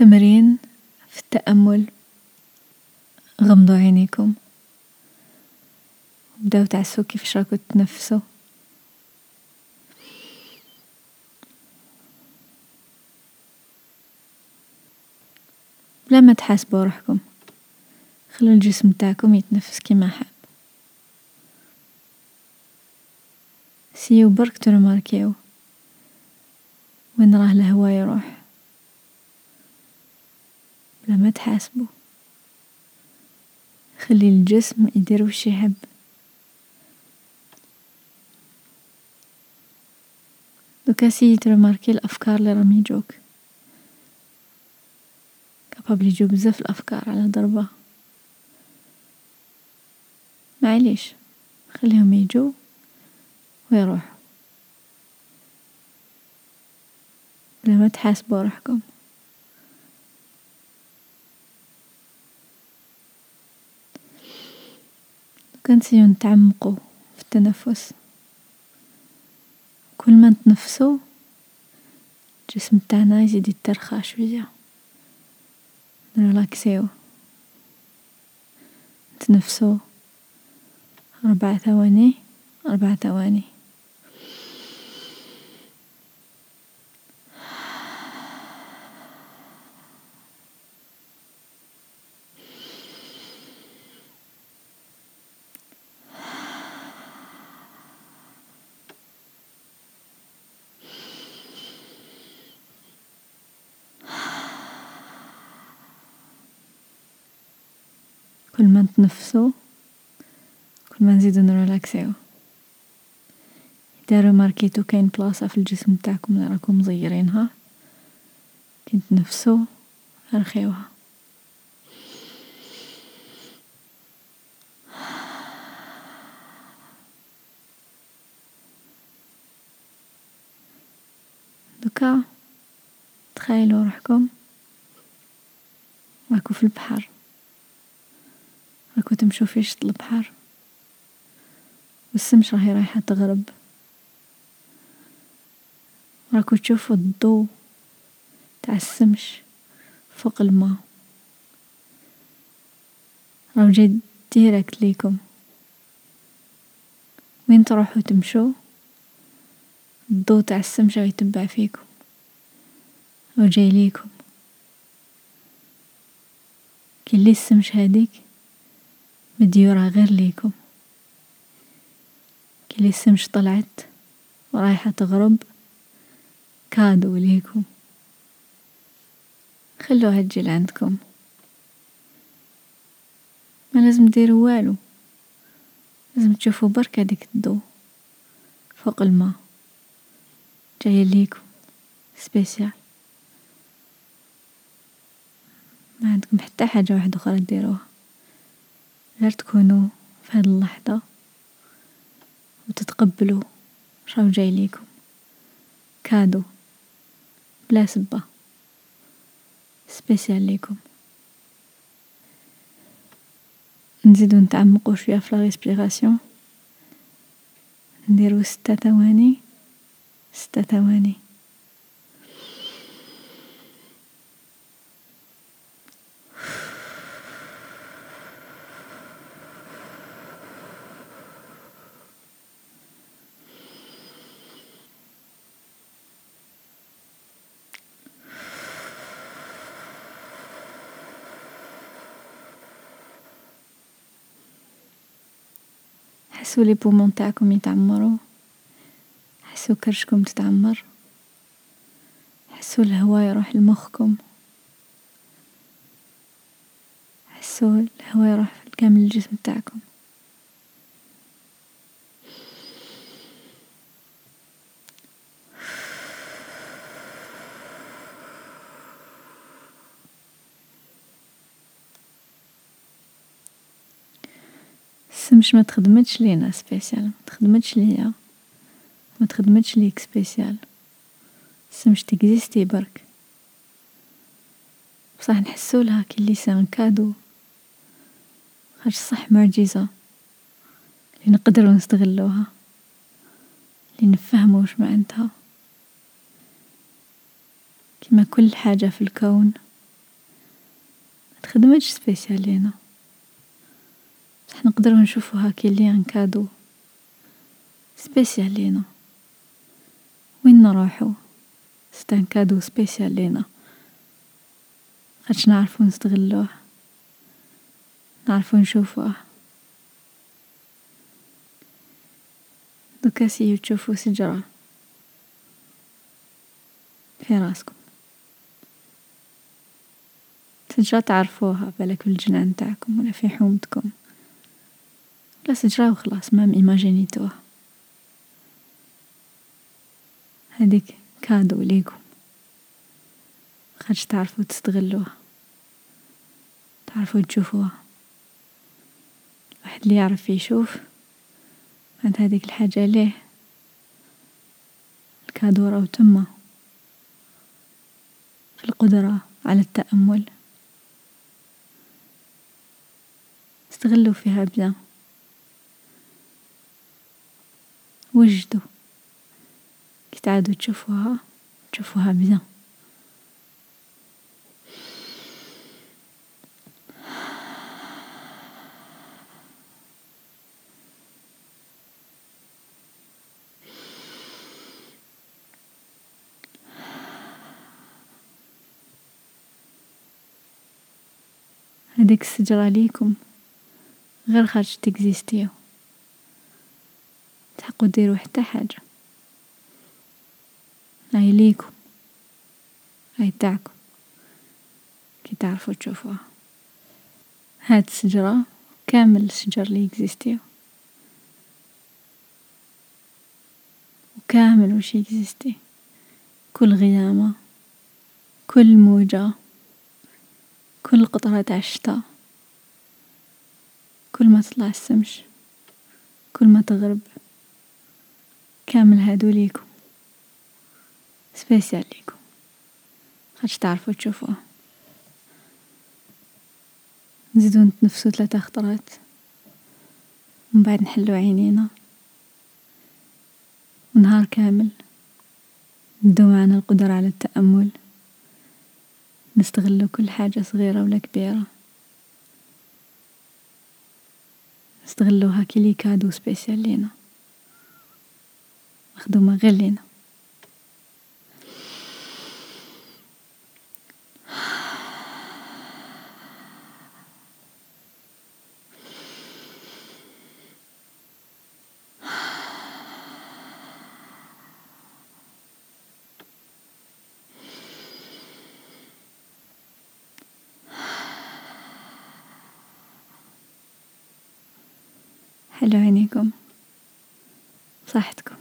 تمرين في التأمل. غمضوا عينيكم. وبدأوا تعسوا كيفاش راكو تتنفسوا بلا ما تحاسبوا روحكم. خلوا الجسم تاعكم يتنفس كيما حاب. سيو برك ترماركيو وين راه الهوا يروح؟ بلا ما تحاسبوا خلي الجسم يدير وش يحب. دوكا سي ترماركي الأفكار اللي راهم يجوك. كابابل يجو بزاف الأفكار على ضربة. معليش خليهم يجو ويروحوا. بلا ما تحاسبوا روحكم. كنسيو نتعمقوا في التنفس. كل ما نتنفسوا الجسم تاعنا يزيد يترخى شوية. نرلاكسيو نتنفسوا أربع ثواني أربع ثواني. كل ما نتنفسو كل ما نزيدو نرلاكسيو إذا ماركيتو كاين بلاصة في الجسم تاعكم اللي راكم مزيرينها. كي تنفسو رخيوها دوكا تخيلوا روحكم. راكو في البحر. راكو تمشوا في شط البحر والسمش راهي رايحة تغرب. راكو تشوفوا الضو تاع السمش فوق الماء راهو جاي ديريكت ليكم. وين تروحوا تمشوا الضو تاع السمش راه يتبع فيكم. وجاي ليكم. كي اللي السمش هاديك؟ مديورة غير ليكم. كي السمش طلعت ورايحة تغرب كادو ليكم. خلوها تجي لعندكم ما لازم ديروا والو. لازم تشوفوا برك هاديك الضو فوق الماء. جاية ليكم. spécial. ما عندكم حتى حاجة واحدة أخرى ديروها غير تكونوا في هاد اللحظة وتتقبلوا راهو جاي ليكم cadeau بلا سبة. spécial ليكم. نزيدو نتعمقو شوية في لا ريسبيراسيون. نديرو ستة ثواني. ستة ثواني. حسوا لي بومون تاعكم يتعمروا. حسوا كرشكم تتعمر. حسوا الهواء يروح لمخكم. حسوا الهواء يروح كامل الجسم تاعكم. السمش ما تخدمتش لينا spécial ما تخدمتش ليا. ما تخدمتش ليك spécial السمش ت existe برك. بصح نحسو لها كي اللي c'est un cadeau خاطش صح معجزة. اللي نقدروا نستغلوها. اللي نفهموا وش معناتها. كما كل حاجة في الكون. متخدمتش spécial لينا. بصح نقدرو نشوفو هاكي اللي un cadeau. spécial لينا. وين نروحو c'est un cadeau spécial لينا. خاطش نعرفو نستغلوه. نعرفو نشوفوه. دوكا essayez تشوفو سجرة. في راسكم. سجرة تعرفوها بالك في الجنان نتاعكم ولا في حومتكم. لا سجرة وخلاص ما ايماجينيتوها هذيك كادو ليكم خاطش تعرفوا تستغلوها. تعرفوا تشوفوها. واحد اللي يعرف يشوف بعد هذيك الحاجة ليه؟ الكادو راهو تما. في القدرة على التأمل. استغلوا فيها بيان وجدوا. كي تعادوا تشوفوها تشوفوها بيان هذيك السجرة ليكم غير خارج تكزيستيو. تحقوا ديروا حتى حاجة. هاي ليكم. هاي تاعكم كي تعرفوا تشوفوها. هاد الشجرة كامل الشجر اللي يكزيستيو وكامل وش يكزيستي كل غيامة. كل موجة. كل قطرة عشتا كل ما تطلع الشمس. كل ما تغرب. كامل هادو ليكم سبيسيال ليكم خاطش تعرفوا تشوفوه. نزيدو نتنفسو ثلاثة خطرات. ومن بعد نحلو عينينا. ونهار كامل. ندو معنا القدرة على التأمل. نستغلو كل حاجة صغيرة ولا كبيرة. نستغلوها كي cadeau spécial لينا. مخدومة غير لينا. حلو عينيكم. صحتكم.